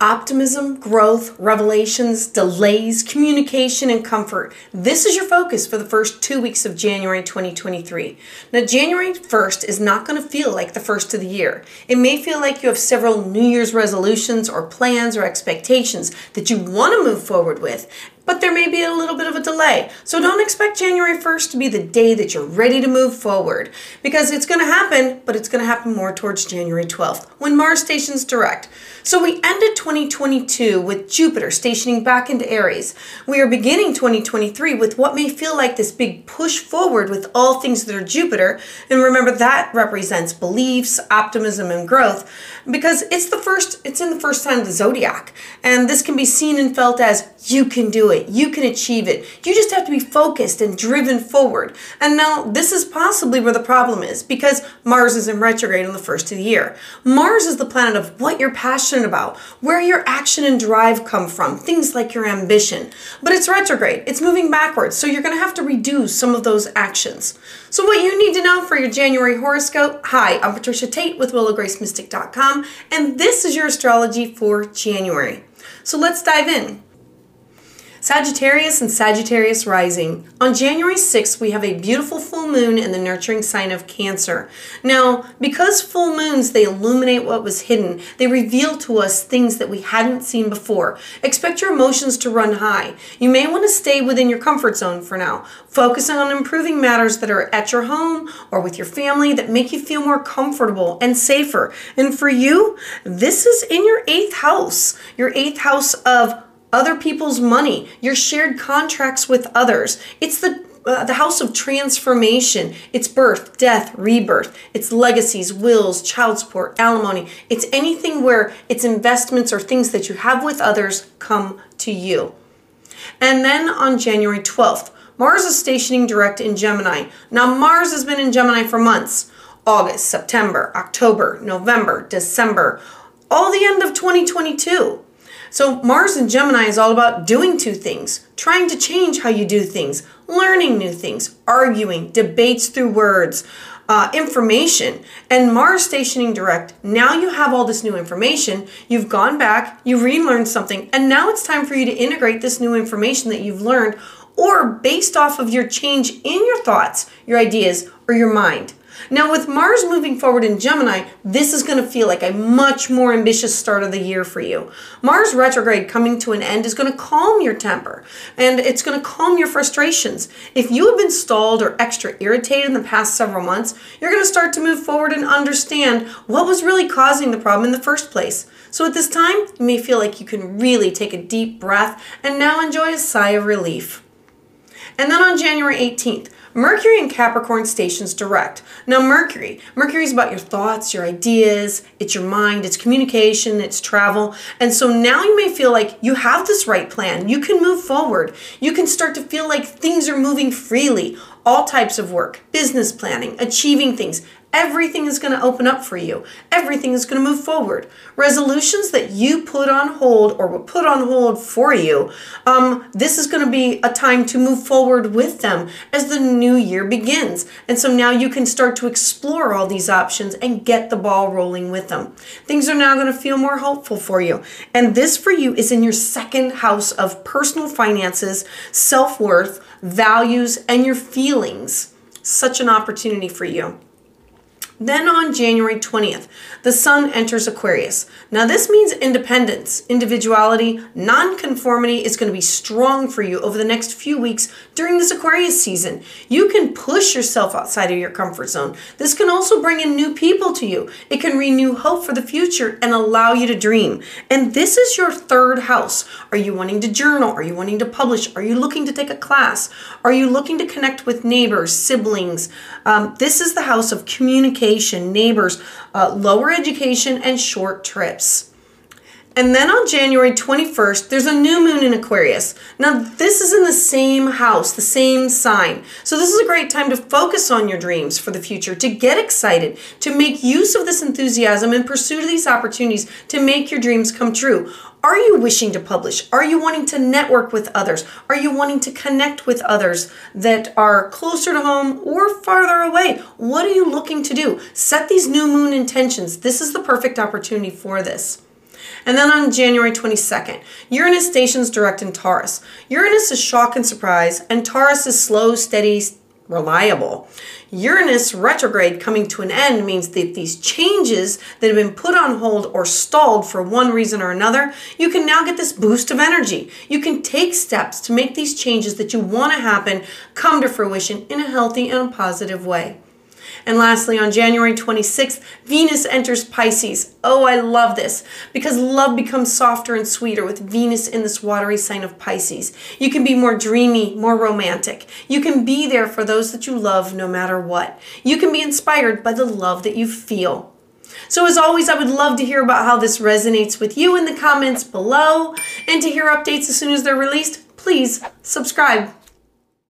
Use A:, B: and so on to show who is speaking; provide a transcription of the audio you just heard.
A: optimism, growth, revelations, delays, communication, and comfort. This is your focus for the first two weeks of January 2023. Now, January 1st is not going to feel like the first of the year. It may feel like you have several New Year's resolutions or plans or expectations that you want to move forward with, but there may be a little bit of a delay. So don't expect January 1st to be the day that you're ready to move forward because it's going to happen, but it's going to happen more towards January 12th when Mars stations direct. So we ended 2022 with Jupiter stationing back into Aries. We are beginning 2023 with what may feel like this big push forward with all things that are Jupiter. And remember that represents beliefs, optimism, and growth because it's the first, it's in the first sign of the zodiac. And this can be seen and felt as you can do it. You can achieve it. You just have to be focused and driven forward. And now this is possibly where the problem is because Mars is in retrograde on the first of the year. Mars is the planet of what you're passionate about, where your action and drive come from, things like your ambition. But it's retrograde. It's moving backwards. So you're going to have to reduce some of those actions. So what you need to know for your January horoscope, hi, I'm Patricia Tate with willowgracemystic.com and this is your astrology for January. So let's dive in. Sagittarius and Sagittarius rising. On January 6th, we have a beautiful full moon in the nurturing sign of Cancer. Now, because full moons, they illuminate what was hidden, they reveal to us things that we hadn't seen before. Expect your emotions to run high. You may want to stay within your comfort zone for now, focusing on improving matters that are at your home or with your family that make you feel more comfortable and safer. And for you, this is in your eighth house, your eighth house of other people's money, your shared contracts with others. It's the uh, the house of transformation. It's birth, death, rebirth. It's legacies, wills, child support, alimony. It's anything where it's investments or things that you have with others come to you. And then on January 12th, Mars is stationing direct in Gemini. Now, Mars has been in Gemini for months August, September, October, November, December, all the end of 2022. So Mars in Gemini is all about doing two things, trying to change how you do things, learning new things, arguing, debates through words, uh, information, and Mars stationing direct. Now you have all this new information. You've gone back, you relearned something, and now it's time for you to integrate this new information that you've learned or based off of your change in your thoughts, your ideas, or your mind. Now, with Mars moving forward in Gemini, this is going to feel like a much more ambitious start of the year for you. Mars retrograde coming to an end is going to calm your temper and it's going to calm your frustrations. If you have been stalled or extra irritated in the past several months, you're going to start to move forward and understand what was really causing the problem in the first place. So at this time, you may feel like you can really take a deep breath and now enjoy a sigh of relief. And then on January 18th, Mercury in Capricorn stations direct. Now, Mercury, Mercury is about your thoughts, your ideas, it's your mind, it's communication, it's travel. And so now you may feel like you have this right plan. You can move forward. You can start to feel like things are moving freely. All types of work, business planning, achieving things, everything is going to open up for you. Everything is going to move forward. Resolutions that you put on hold or will put on hold for you, um, this is going to be a time to move forward with them as the new year begins. And so now you can start to explore all these options and get the ball rolling with them. Things are now going to feel more hopeful for you. And this for you is in your second house of personal finances, self worth, values, and your feelings. Such an opportunity for you. Then on January 20th, the sun enters Aquarius. Now, this means independence, individuality, nonconformity is going to be strong for you over the next few weeks during this Aquarius season. You can push yourself outside of your comfort zone. This can also bring in new people to you. It can renew hope for the future and allow you to dream. And this is your third house. Are you wanting to journal? Are you wanting to publish? Are you looking to take a class? Are you looking to connect with neighbors, siblings? Um, this is the house of communication education, neighbors, uh, lower education, and short trips. And then on January 21st, there's a new moon in Aquarius. Now, this is in the same house, the same sign. So, this is a great time to focus on your dreams for the future, to get excited, to make use of this enthusiasm and pursue these opportunities to make your dreams come true. Are you wishing to publish? Are you wanting to network with others? Are you wanting to connect with others that are closer to home or farther away? What are you looking to do? Set these new moon intentions. This is the perfect opportunity for this. And then on January 22nd, Uranus stations direct in Taurus. Uranus is shock and surprise, and Taurus is slow, steady, reliable. Uranus retrograde coming to an end means that these changes that have been put on hold or stalled for one reason or another, you can now get this boost of energy. You can take steps to make these changes that you want to happen come to fruition in a healthy and positive way. And lastly, on January 26th, Venus enters Pisces. Oh, I love this because love becomes softer and sweeter with Venus in this watery sign of Pisces. You can be more dreamy, more romantic. You can be there for those that you love no matter what. You can be inspired by the love that you feel. So, as always, I would love to hear about how this resonates with you in the comments below and to hear updates as soon as they're released. Please subscribe.